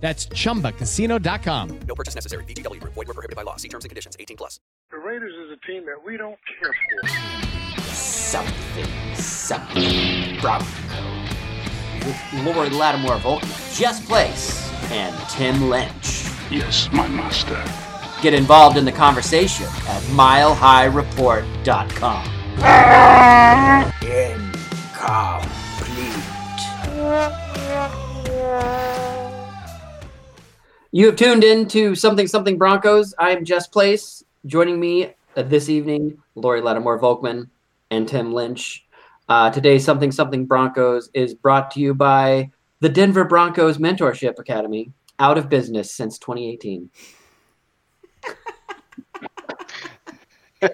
That's ChumbaCasino.com. No purchase necessary. VGW Group. Void were prohibited by law. See terms and conditions. 18 plus. The Raiders is a team that we don't care for. Something, something, Bronco. With Lori Lattimore Volkman, Jess Place, and Tim Lynch. Yes, my master. Get involved in the conversation at milehighreport.com. Incomplete. You have tuned in to Something Something Broncos. I'm Jess Place. Joining me uh, this evening, Lori Lattimore Volkman and Tim Lynch. Uh, today, Something Something Broncos is brought to you by the Denver Broncos Mentorship Academy, out of business since 2018.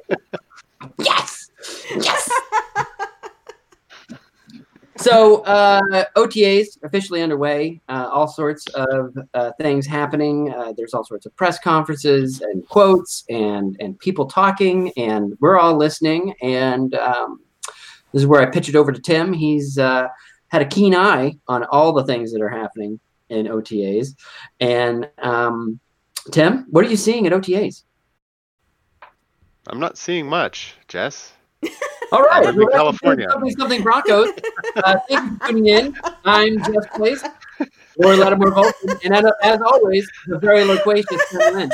yes! Yes! So uh, OTAs officially underway. Uh, all sorts of uh, things happening. Uh, there's all sorts of press conferences and quotes and and people talking, and we're all listening. And um, this is where I pitch it over to Tim. He's uh, had a keen eye on all the things that are happening in OTAs. And um, Tim, what are you seeing at OTAs? I'm not seeing much, Jess. All right, I'm in California. Something, something Broncos. Uh, thank you for tuning in. I'm Jess Place, Lori Lattimore Volkman, and as, as always, the very loquacious Tim Lynch.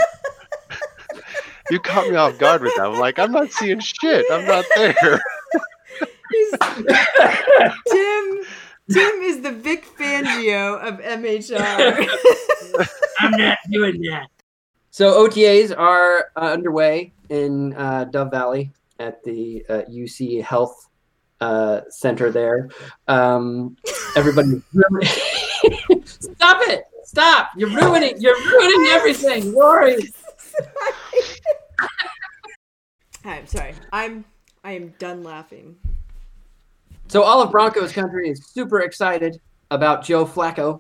You caught me off guard with that. I'm like, I'm not seeing shit. I'm not there. Tim. Tim is the Vic Fangio of MHR. I'm not doing that. So OTAs are uh, underway in uh, Dove Valley at the uh, UC Health uh, Center there. Um, everybody, stop it! Stop! You're ruining. You're ruining everything, Lori. I'm sorry. I'm I am done laughing. So all of Broncos country is super excited about Joe Flacco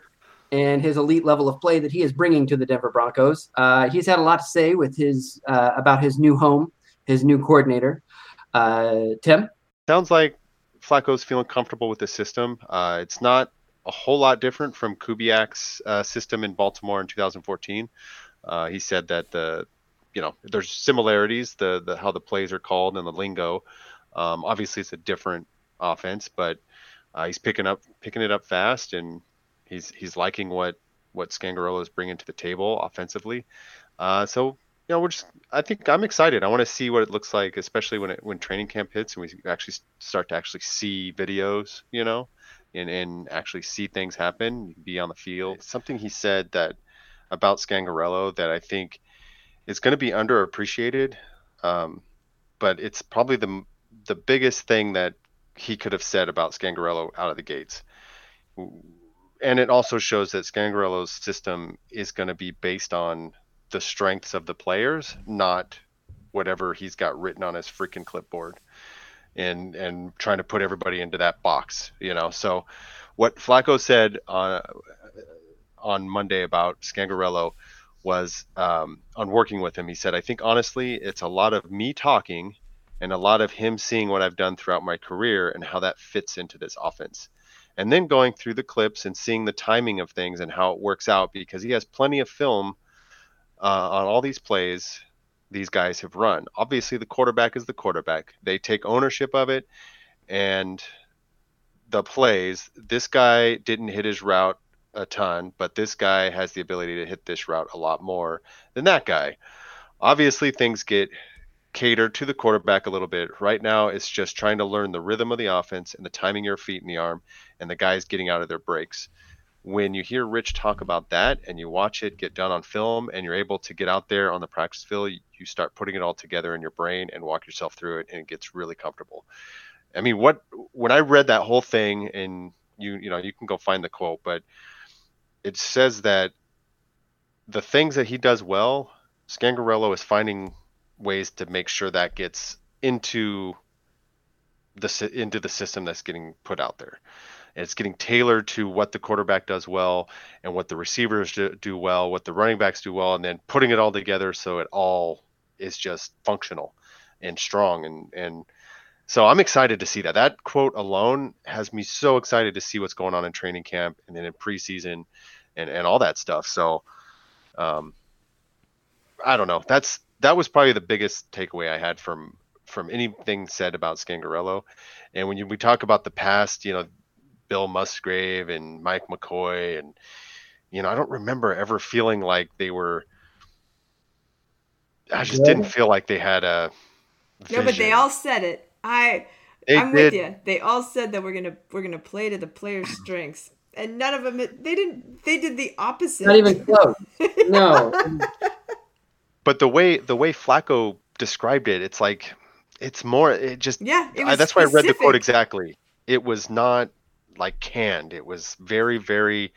and his elite level of play that he is bringing to the Denver Broncos. Uh, he's had a lot to say with his uh, about his new home, his new coordinator. Uh, Tim? Sounds like Flacco's feeling comfortable with the system. Uh, it's not a whole lot different from Kubiak's uh, system in Baltimore in 2014. Uh, he said that the, you know, there's similarities, the the how the plays are called and the lingo. Um, obviously, it's a different offense, but uh, he's picking up picking it up fast, and he's he's liking what what Scangarello is bringing to the table offensively. Uh, so you know, we're just. I think I'm excited. I want to see what it looks like, especially when it when training camp hits and we actually start to actually see videos. You know, and, and actually see things happen, be on the field. Something he said that about Scangarello that I think is going to be underappreciated, um, but it's probably the the biggest thing that he could have said about Scangarello out of the gates. And it also shows that Scangarello's system is going to be based on the strengths of the players, not whatever he's got written on his freaking clipboard and and trying to put everybody into that box, you know. So what Flacco said on on Monday about Scangarello was um, on working with him. He said, "I think honestly, it's a lot of me talking and a lot of him seeing what I've done throughout my career and how that fits into this offense." And then going through the clips and seeing the timing of things and how it works out because he has plenty of film uh, on all these plays these guys have run. Obviously, the quarterback is the quarterback. They take ownership of it, and the plays. This guy didn't hit his route a ton, but this guy has the ability to hit this route a lot more than that guy. Obviously, things get catered to the quarterback a little bit. Right now, it's just trying to learn the rhythm of the offense and the timing of your feet in the arm, and the guys getting out of their breaks when you hear Rich talk about that and you watch it get done on film and you're able to get out there on the practice field, you start putting it all together in your brain and walk yourself through it and it gets really comfortable. I mean, what when I read that whole thing and you you know, you can go find the quote, but it says that the things that he does well, Scangarello is finding ways to make sure that gets into the into the system that's getting put out there and it's getting tailored to what the quarterback does well and what the receivers do well, what the running backs do well, and then putting it all together so it all is just functional and strong and and so I'm excited to see that. That quote alone has me so excited to see what's going on in training camp and then in preseason and, and all that stuff. So um, I don't know. That's that was probably the biggest takeaway I had from from anything said about Scangarello. And when you, we talk about the past, you know, Bill Musgrave and Mike McCoy and you know I don't remember ever feeling like they were. I just didn't feel like they had a. Vision. No, but they all said it. I they I'm did. with you. They all said that we're gonna we're gonna play to the players' strengths, and none of them they didn't. They did the opposite. Not even close. no. But the way the way Flacco described it, it's like it's more. It just yeah. It I, that's specific. why I read the quote exactly. It was not like canned. It was very, very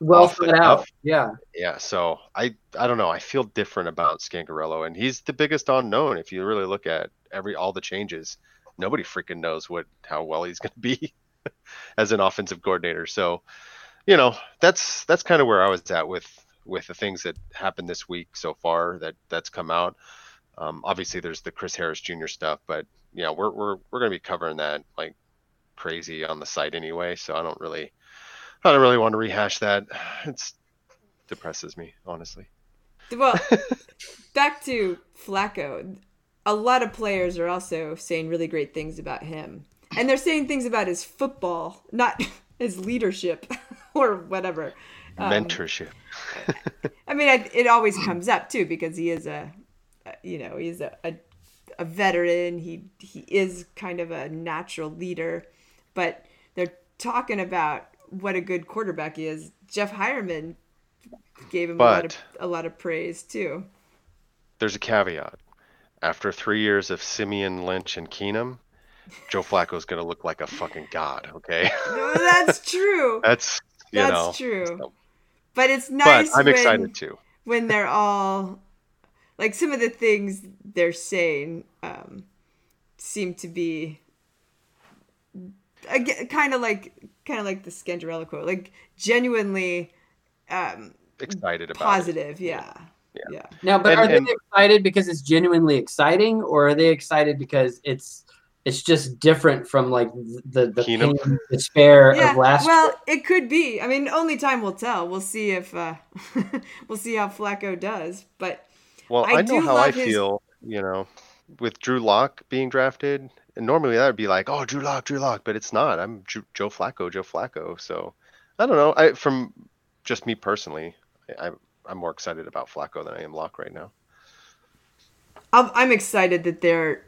well thought out. Yeah. Yeah. So I I don't know. I feel different about Scangarello, and he's the biggest unknown. If you really look at every all the changes, nobody freaking knows what how well he's going to be as an offensive coordinator. So, you know, that's that's kind of where I was at with with the things that happened this week so far that that's come out. Um, obviously, there's the Chris Harris Jr. stuff, but yeah, we're we're we're going to be covering that like crazy on the site anyway, so I don't really I don't really want to rehash that. It's depresses me, honestly. Well, back to Flacco. A lot of players are also saying really great things about him. And they're saying things about his football, not his leadership or whatever. Um, Mentorship. I mean, it always comes up too because he is a, you know, he's a, a, a veteran. He he is kind of a natural leader but they're talking about what a good quarterback he is. Jeff Heuerman gave him but a lot of a lot of praise too. There's a caveat. After three years of Siemian Lynch, and Keenum, Joe Flacco's gonna look like a fucking god. Okay. that's true. that's you that's know, true. So. But it's nice. But I'm when, excited too. When they're all like some of the things they're saying um, seem to be kind of like kind of like the Scangarello quote, like genuinely um, excited about positive, it. yeah. yeah. yeah. Now, but and, are and, they excited because it's genuinely exciting, or are they excited because it's it's just different from like the the pain, despair yeah, of last. Well, year. it could be. I mean, only time will tell. We'll see if uh, we'll see how Flacco does. But well, I, I know how I his... feel. You know, with Drew Lock being drafted, and normally that would be like, oh, Drew Lock, Drew Lock, but it's not. I'm Joe Flacco, Joe Flacco. So I don't know. I from just me personally, I, I'm more excited about Flacco than I am Lock right now. I'm excited that they're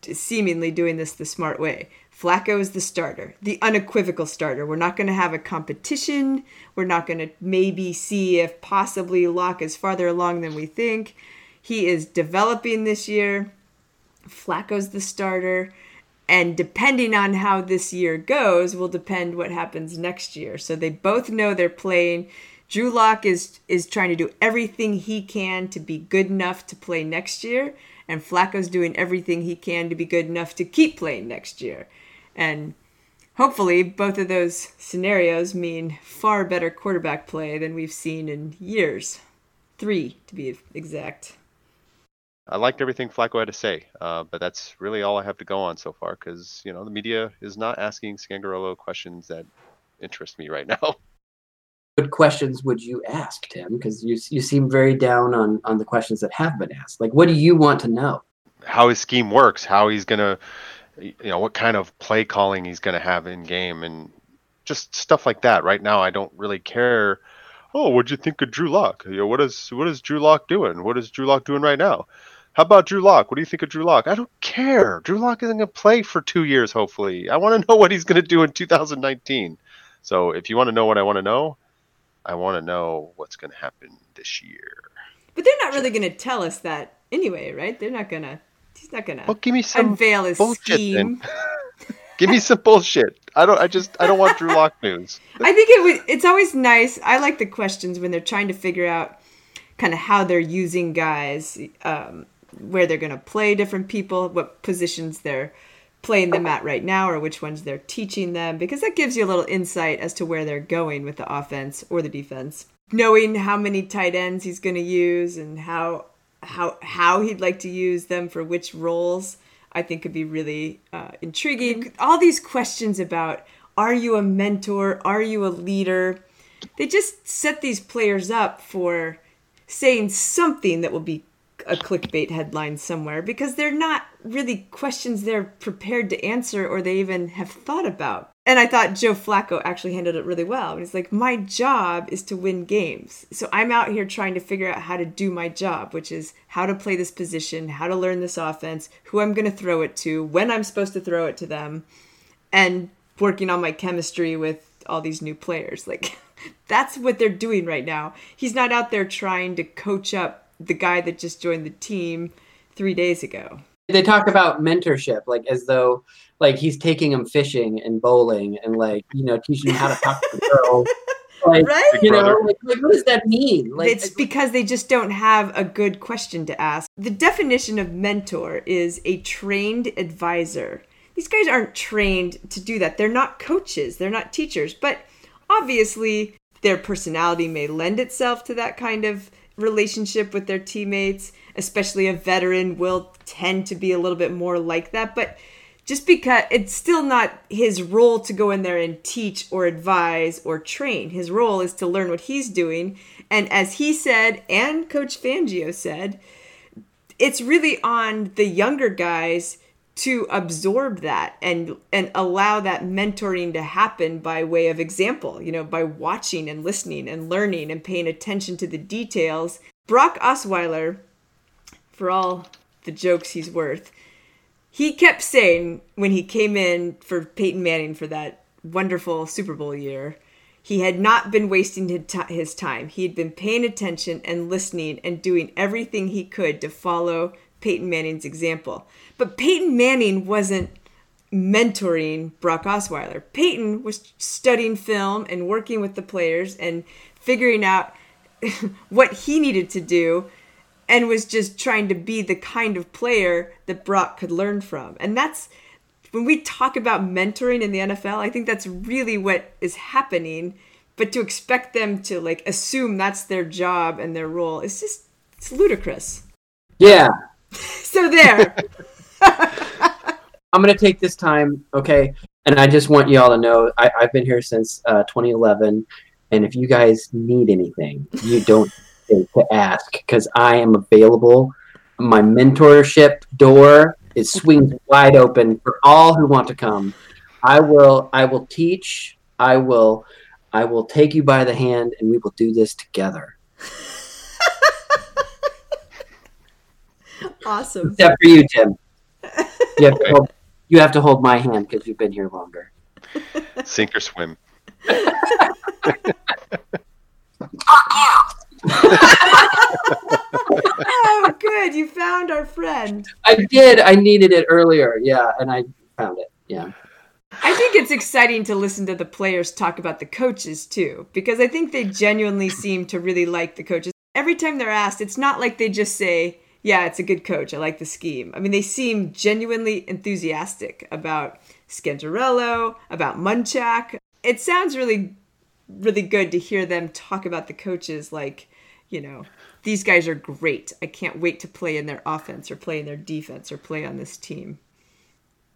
seemingly doing this the smart way. Flacco is the starter, the unequivocal starter. We're not going to have a competition. We're not going to maybe see if possibly Lock is farther along than we think. He is developing this year. Flacco's the starter. And depending on how this year goes, will depend what happens next year. So they both know they're playing. Drew Lock is is trying to do everything he can to be good enough to play next year, and Flacco's doing everything he can to be good enough to keep playing next year. And hopefully, both of those scenarios mean far better quarterback play than we've seen in years. Three, to be exact. I liked everything Flacco had to say, uh, but that's really all I have to go on so far because you know the media is not asking Scangarello questions that interest me right now. What questions would you ask, Tim? Because you you seem very down on on the questions that have been asked. Like, what do you want to know? How his scheme works, how he's gonna, you know, what kind of play calling he's gonna have in game, and just stuff like that. Right now, I don't really care. Oh, what'd you think of Drew Lock? You know, what is what is Drew Lock doing? What is Drew Lock doing right now? How about Drew Lock? What do you think of Drew Lock? I don't care. Drew Lock isn't going to play for two years, hopefully. I want to know what he's going to do in 2019. So if you want to know what I want to know, I want to know what's going to happen this year. But they're not really going to tell us that anyway, right? They're not going to. He's not going to. Well, give me some unveil his bullshit scheme. give me some bullshit. I don't. I just. I don't want Drew Lock news. I think it would. It's always nice. I like the questions when they're trying to figure out kind of how they're using guys, um, where they're going to play different people, what positions they're playing them at right now, or which ones they're teaching them, because that gives you a little insight as to where they're going with the offense or the defense. Knowing how many tight ends he's going to use and how how how he'd like to use them for which roles, I think could be really uh, intriguing. All these questions about are you a mentor? Are you a leader? They just set these players up for saying something that will be a clickbait headline somewhere because they're not really questions they're prepared to answer or they even have thought about. And I thought Joe Flacco actually handled it really well. He's like, My job is to win games. So I'm out here trying to figure out how to do my job, which is how to play this position, how to learn this offense, who I'm going to throw it to, when I'm supposed to throw it to them, and working on my chemistry with all these new players. Like, that's what they're doing right now. He's not out there trying to coach up the guy that just joined the team three days ago. They talk about mentorship, like as though like he's taking them fishing and bowling and like you know teaching them how to talk to girls. Like, right? You know, like, like, what does that mean? Like, it's because they just don't have a good question to ask. The definition of mentor is a trained advisor. These guys aren't trained to do that. They're not coaches, they're not teachers, but obviously their personality may lend itself to that kind of relationship with their teammates, especially a veteran, will tend to be a little bit more like that. But just because it's still not his role to go in there and teach or advise or train. His role is to learn what he's doing. And as he said, and Coach Fangio said, it's really on the younger guys to absorb that and and allow that mentoring to happen by way of example you know by watching and listening and learning and paying attention to the details. Brock osweiler for all the jokes he's worth he kept saying when he came in for peyton manning for that wonderful super bowl year he had not been wasting his time. He had been paying attention and listening and doing everything he could to follow peyton manning's example but Peyton Manning wasn't mentoring Brock Osweiler. Peyton was studying film and working with the players and figuring out what he needed to do and was just trying to be the kind of player that Brock could learn from. And that's when we talk about mentoring in the NFL, I think that's really what is happening. But to expect them to like assume that's their job and their role is just it's ludicrous. Yeah. so there. I'm going to take this time, okay? And I just want you all to know I, have been here since uh, 2011. And if you guys need anything, you don't need to ask because I am available. My mentorship door is swings wide open for all who want to come. I will I will teach. I will I will take you by the hand and we will do this together. awesome. Except for you, Tim. You have to hold, you have to hold my hand because you've been here longer. Sink or swim. oh, good. You found our friend. I did. I needed it earlier. Yeah, and I found it. Yeah. I think it's exciting to listen to the players talk about the coaches too, because I think they genuinely seem to really like the coaches. Every time they're asked, it's not like they just say, Yeah, it's a good coach. I like the scheme. I mean, they seem genuinely enthusiastic about Scangarello, about Munchak. It sounds really, really good to hear them talk about the coaches like, you know, these guys are great. I can't wait to play in their offense or play in their defense or play on this team.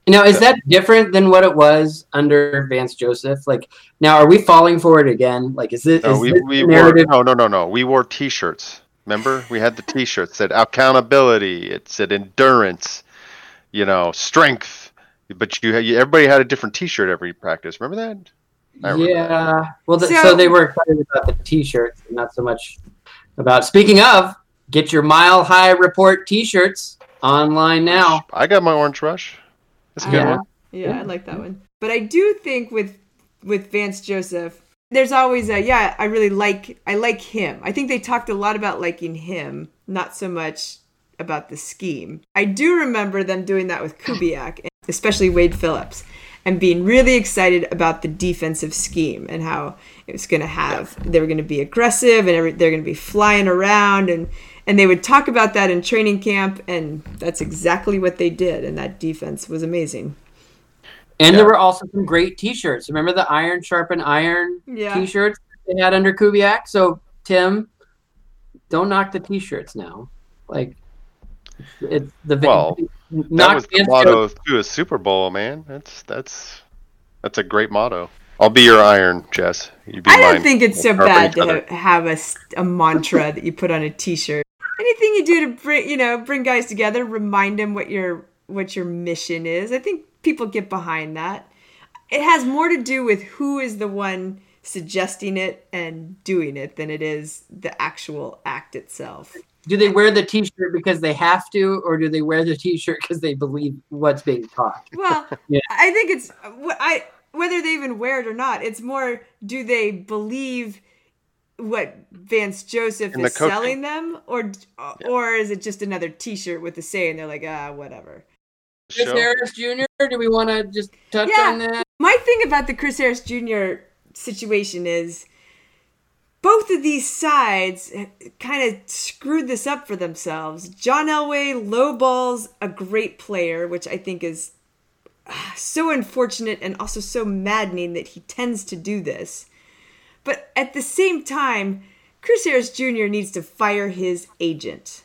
Now, is that different than what it was under Vance Joseph? Like, now are we falling for it again? Like, is this, No, is we, this we the wore, narrative? no, no, no, no. We wore T-shirts. Remember, we had the T-shirts that accountability. It said endurance. You know, strength. But you, you everybody had a different T-shirt every practice. Remember that? I remember that. Yeah. Well, th- so, So- they were excited about the T-shirts, not so much about. Speaking of, get your Mile High Report T-shirts online now. I got my Orange Rush. That's a good Yeah. one. Yeah, I like that one. But I do think with with Vance Joseph, there's always a yeah, I really like I like him. I think they talked a lot about liking him, not so much about the scheme. I do remember them doing that with Kubiak, especially Wade Phillips, and being really excited about the defensive scheme and how it was going to have they were going to be aggressive and every, they're going to be flying around and and they would talk about that in training camp and that's exactly what they did and that defense was amazing. And there were also some great T-shirts. Remember the Iron Sharpen Iron Yeah. T-shirts they had under Kubiak? So Tim, don't knock the T-shirts now. Like, it's the Well, That was the Vance motto to a Super Bowl, man. That's that's that's a great motto. I'll be your iron, Jess. You be I don't mine. think it's so We'll sharpen bad to other. ha- have a, s- a mantra that you put on a T-shirt. Anything you do to bring you know bring guys together, remind them what your what your mission is. I think people get behind that. It has more to do with who is the one suggesting it and doing it than it is the actual act itself. Do they wear the T-shirt because they have to, or do they wear the T-shirt because they believe what's being taught? Well, Yeah. I think it's I whether they even wear it or not. It's more do they believe what Vance Joseph In the is coaching. selling them, or or is it just another T-shirt with the say, and they're like, ah, whatever. Chris Harris Jr. Do we want to just touch Yeah. on that? My thing about the Chris Harris Jr. situation is both of these sides kind of screwed this up for themselves. John Elway lowballs a great player, which I think is ah, so unfortunate and also so maddening that he tends to do this. But at the same time, Chris Harris Jr. needs to fire his agent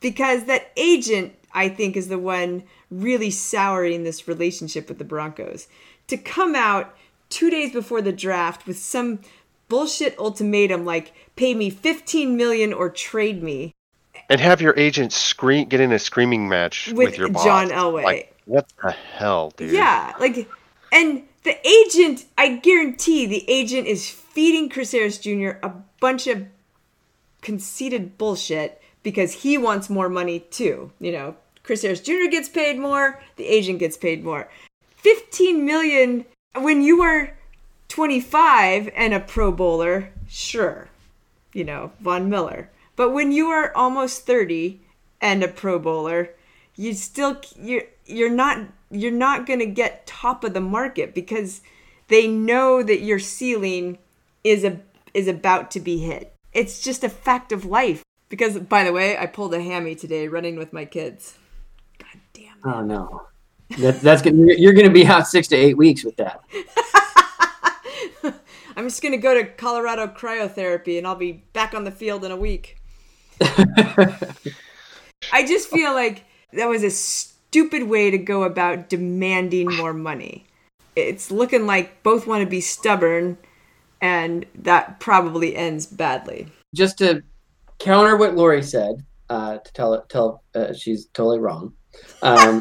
because that agent, I think, is the one really souring this relationship with the Broncos. To come out two days before the draft with some bullshit ultimatum like pay me 15 million or trade me And have your agent scream get in a screaming match with, With your boss. John Elway. Like, what the hell, dude? Yeah, like, and the agent, I guarantee the agent is feeding Chris Harris Jr. a bunch of conceited bullshit because he wants more money too. You know, Chris Harris Jr. gets paid more, the agent gets paid more. 15 million when you were 25 and a pro bowler, sure. You know, Von Miller. But when you are almost 30 and a pro bowler, you still you're you're not you're not going to get top of the market because they know that your ceiling is a is about to be hit. It's just a fact of life. Because by the way, I pulled a hammy today running with my kids. Oh no, that, that's gonna, you're- going to be out six to eight weeks with that. I'm just going to go to Colorado cryotherapy and I'll be back on the field in a week. I just feel like that was a stupid way to go about demanding more money. It's looking like both want to be stubborn, and that probably ends badly. Just to counter what Lori said, uh, to tell tell uh, she's totally wrong. Um,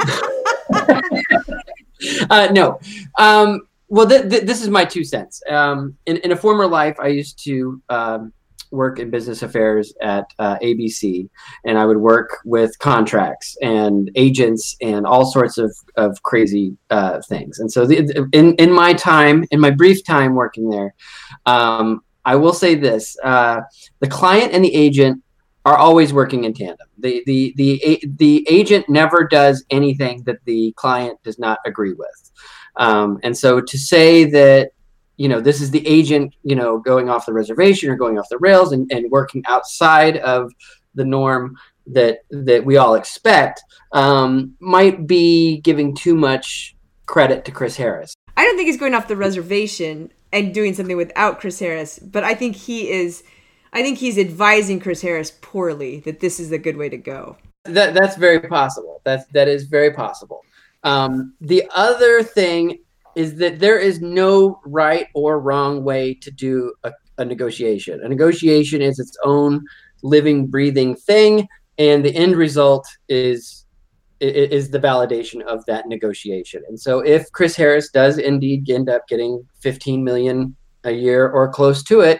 uh, no. Um, well, th- th- this is my two cents. Um, in, in a former life, I used to um, work in business affairs at uh, ABC, and I would work with contracts and agents and all sorts of, of crazy uh, things. And so, the, in, in my time, in my brief time working there, um, I will say this uh, the client and the agent are always working in tandem. The, the, the, the agent never does anything that the client does not agree with. Um, and so to say that you know this is the agent you know going off the reservation or going off the rails and, and working outside of the norm that that we all expect um, might be giving too much credit to chris harris i don't think he's going off the reservation and doing something without chris harris but i think he is i think he's advising chris harris poorly that this is a good way to go that, that's very possible that's that is very possible um, the other thing is that there is no right or wrong way to do a, a negotiation. A negotiation is its own living, breathing thing, and the end result is is the validation of that negotiation. And so, if Chris Harris does indeed end up getting 15 million a year or close to it,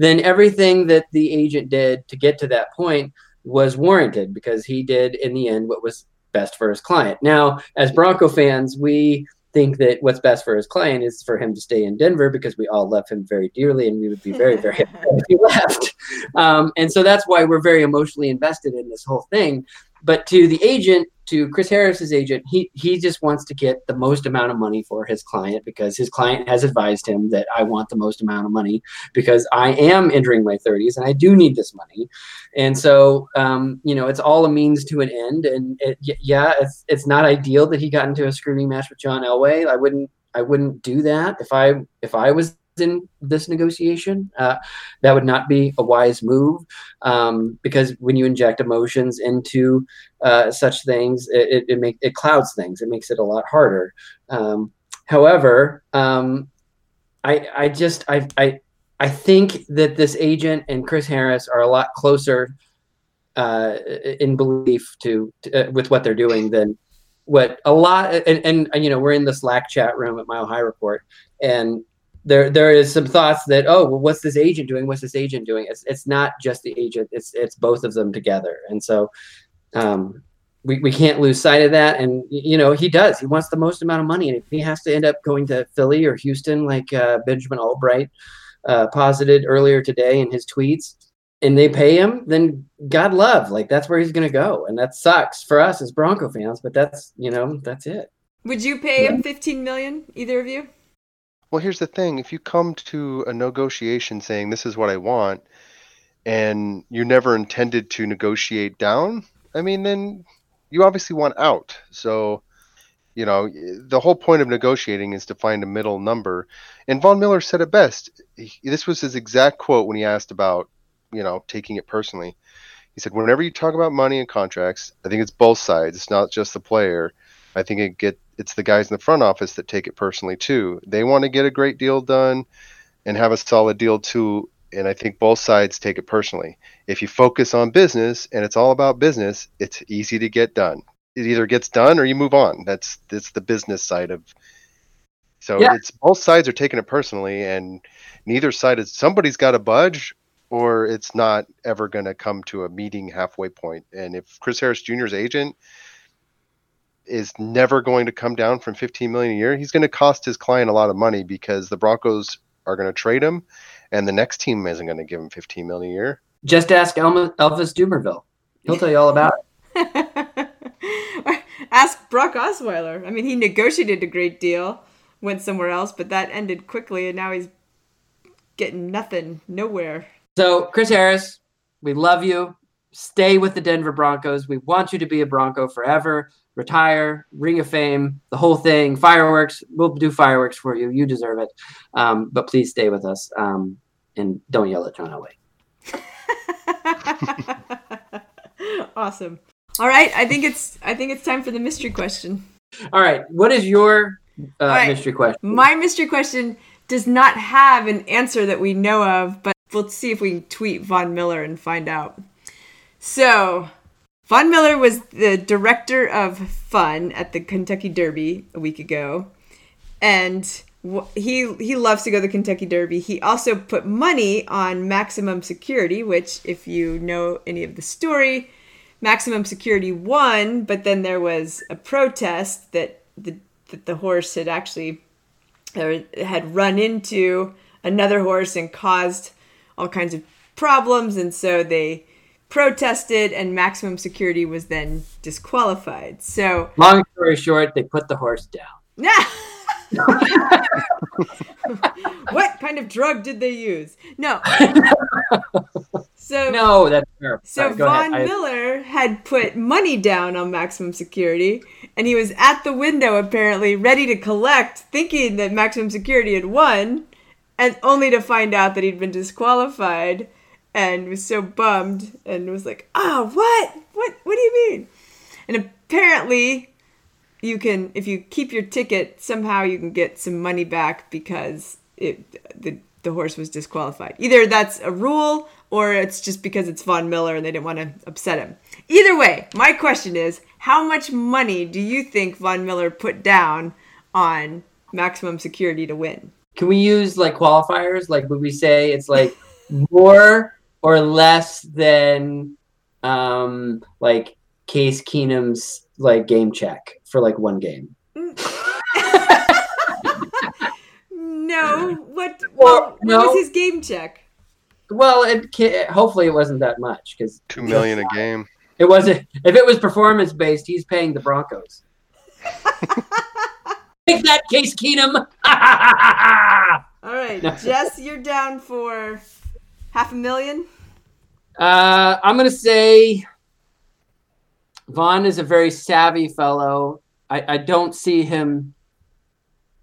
then everything that the agent did to get to that point was warranted because he did in the end what was best for his client. Now, as Bronco fans, we think that what's best for his client is for him to stay in Denver because we all love him very dearly and we would be very, very happy if he left. Um, and so that's why we're very emotionally invested in this whole thing. But to the agent, to Chris Harris's agent, he he just wants to get the most amount of money for his client because his client has advised him that I want the most amount of money because I am entering my 30s and I do need this money, and so um, you know it's all a means to an end. And it, yeah, it's it's not ideal that he got into a screaming match with John Elway. I wouldn't I wouldn't do that if I if I was in this negotiation. Uh, that would not be a wise move um, because when you inject emotions into uh, such things, it, it, it, it clouds things. It makes it a lot harder. Um, however, um, I, I just I, I I think that this agent and Chris Harris are a lot closer uh, in belief to, to uh, with what they're doing than what a lot and, and you know we're in the slack chat room at mile high report and there there is some thoughts that oh well what's this agent doing? What's this agent doing? It's it's not just the agent it's it's both of them together. And so um we, we can't lose sight of that. And you know he does. He wants the most amount of money. And if he has to end up going to philly or houston like uh, benjamin albright uh, posited earlier today in his tweets. And they pay him then god love like that's where he's going to go. And that sucks for us as bronco fans but that's you know that's it. Would you pay him 15 million either of you well, here's the thing: if you come to a negotiation saying this is what I want, and you never intended to negotiate down, I mean, then you obviously want out. So, you know, the whole point of negotiating is to find a middle number. And Von Miller said it best. This was his exact quote when he asked about, you know, taking it personally. He said, "Whenever you talk about money and contracts, I think it's both sides. It's not just the player. I think it get it's the guys in the front office that take it personally too. They want to get a great deal done and have a solid deal too. And I think both sides take it personally. If you focus on business and it's all about business, it's easy to get done. It either gets done or you move on. That's that's the business side of. So yeah. it's both sides are taking it personally, and neither side is somebody's got to budge, or it's not ever going to come to a meeting halfway point. And if Chris Harris Jr.'s agent is never going to come down from 15 million a year. He's going to cost his client a lot of money because the Broncos are going to trade him, and the next team isn't going to give him 15 million a year. Just ask Elvis Dumervil; he'll tell you all about it. ask Brock Osweiler. I mean, he negotiated a great deal, went somewhere else, but that ended quickly, and now he's getting nothing, nowhere. So, Chris Harris, we love you. Stay with the Denver Broncos. We want you to be a Bronco forever retire, Ring of Fame, the whole thing, fireworks. We'll do fireworks for you. You deserve it. Um, but please stay with us um, and don't yell at John Elway. awesome. All right, I think it's I think it's time for the mystery question. All right, what is your uh, right. mystery question? My mystery question does not have an answer that we know of, but we'll see if we can tweet Von Miller and find out. So, Von Miller was the director of fun at the Kentucky Derby a week ago. And he he loves to go to the Kentucky Derby. He also put money on Maximum Security, which, if you know any of the story, Maximum Security won, but then there was a protest that the that the horse had actually or had run into another horse and caused all kinds of problems, and so they protested, and Maximum Security was then disqualified. So Long story short, they put the horse down. what kind of drug did they use? No. So No, that's terrible. So Von ahead. Miller had put money down on maximum security, and he was at the window apparently ready to collect, thinking that maximum security had won, and only to find out that he'd been disqualified, and was so bummed and was like, "Ah, what? What? What do you mean?" And apparently, you can if you keep your ticket, somehow you can get some money back because it the the horse was disqualified. Either that's a rule or it's just because it's Von Miller and they didn't want to upset him. Either way, my question is how much money do you think Von Miller put down on maximum security to win? Can we use like qualifiers? Like, would we say it's like more or less than um like Case Keenum's like game check for like one game? No, what, Well, what, no. what was his game check? Well, it ca- hopefully it wasn't that much because Two million a game. it wasn't. If it was performance based, he's paying the Broncos. Take that, Case Keenum. All right, Jess, you're down for half a million. Uh, I'm gonna say Von is a very savvy fellow. I, I don't see him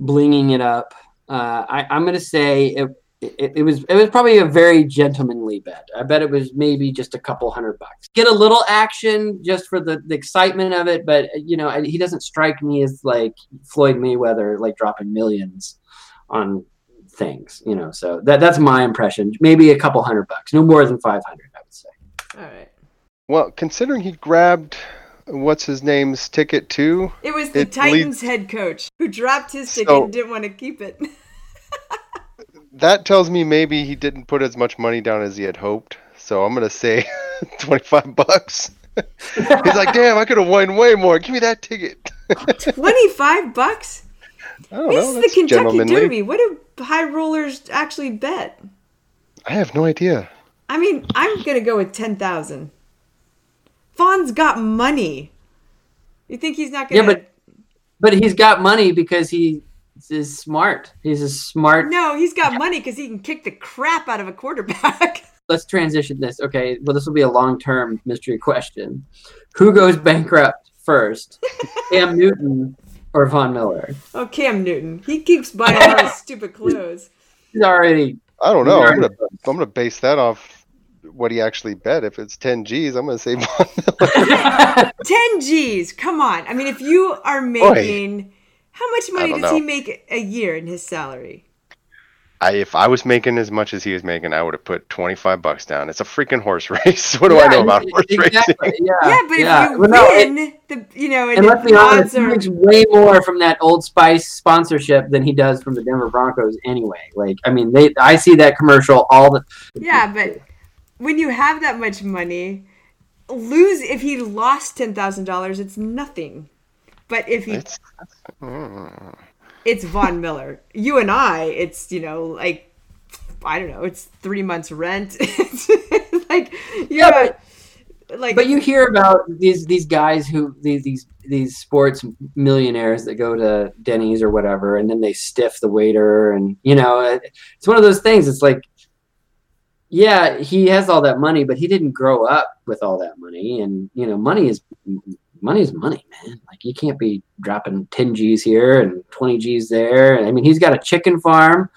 blinging it up. Uh, I, I'm gonna say it, it. It was it was probably a very gentlemanly bet. I bet it was maybe just a couple hundred bucks. Get a little action just for the, the excitement of it, but you know he doesn't strike me as like Floyd Mayweather, like dropping millions on things. You know, so that that's my impression. Maybe a couple hundred bucks, no more than five hundred. I would say. All right. Well, considering he grabbed what's his name's ticket too, It was the it Titans leads- head coach who dropped his ticket So- and didn't want to keep it. that tells me maybe he didn't put as much money down as he had hoped. So I'm gonna say twenty-five bucks. He's like, damn, I could have won way more. Give me that ticket. 25 bucks? I don't This know. is the Kentucky. Derby. What do high rollers actually bet? I have no idea. I mean, I'm going to go with 10,000. Von's got money. You think he's not going to. Yeah, but but he's got money because he is smart. He's a smart. No, he's got money because he can kick the crap out of a quarterback. Let's transition this. Okay, well, this will be a long-term mystery question. Who goes bankrupt first, Cam Newton or Von Miller? oh, Cam Newton. He keeps buying all his stupid clothes. He's already. I don't know. I'm already- gonna I'm gonna base that off what he actually bet. If it's 10 G's, I'm gonna say Von Miller. 10 G's. Come on. I mean, if you are making. How much money don't does he make a year in his salary? I, if I was making as much as he was making, I would have put 25 bucks down. It's a freaking horse race. What do I know about horse exactly, racing? Yeah, Yeah, but yeah. if you Well, no, it- win, the you know, and, and the let's be honest, odds he are makes way more from that Old Spice sponsorship than he does from the Denver Broncos anyway. Like, I mean, they I see that commercial all the. Yeah, but when you have that much money, lose if he lost ten thousand dollars, it's nothing. But if he, it's, mm. Mm. Von Miller. You and I, it's you know like I don't know, it's three months rent. it's like Yeah, know, like But you hear about these these guys who these these these sports millionaires that go to Denny's or whatever, and then they stiff the waiter, and you know, it- it's one of those things. It's like, yeah, he has all that money, but he didn't grow up with all that money, and you know, money is money is money, man. Like you can't be dropping ten G's here and twenty G's there. I mean, he's got a chicken farm.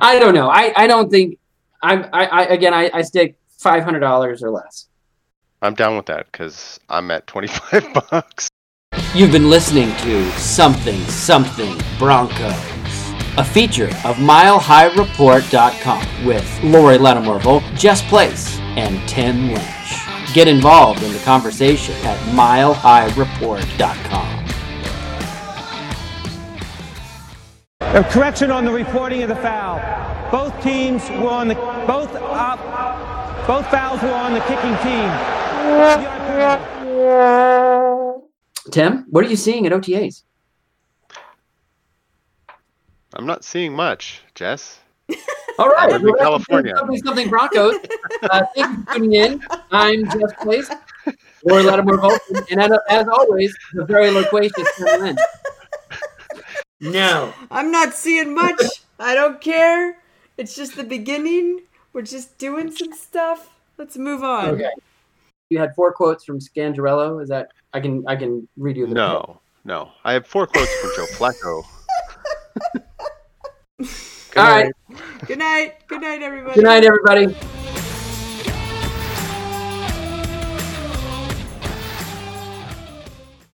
I don't know. I I don't think. I'm I, I again I, I stick five hundred dollars or less. I'm down with that because I'm at 25 bucks. You've been listening to Something Something Broncos, a feature of MileHighReport.com with Lori Lattimore Volk, Jess Place, and Tim Lynch. Get involved in the conversation at MileHighReport.com. A correction on the reporting of the foul. Both teams were on the both uh, both fouls were on the kicking team. Tim, what are you seeing at OTAs? I'm not seeing much, Jess. All right, I live in well, California. Something, something Broncos. Uh, thank you for tuning in. I'm Jess Place, or Lattimore Volkman, and as, as always, the very loquacious Tim Lynn. No. I'm not seeing much. I don't care. It's just the beginning. We're just doing some stuff. Let's move on. Okay. You had four quotes from Scangarello. Is that I can I can read you the No, no. I have four quotes from Joe Flacco. All right. Good night. Good night, everybody. Good night, everybody.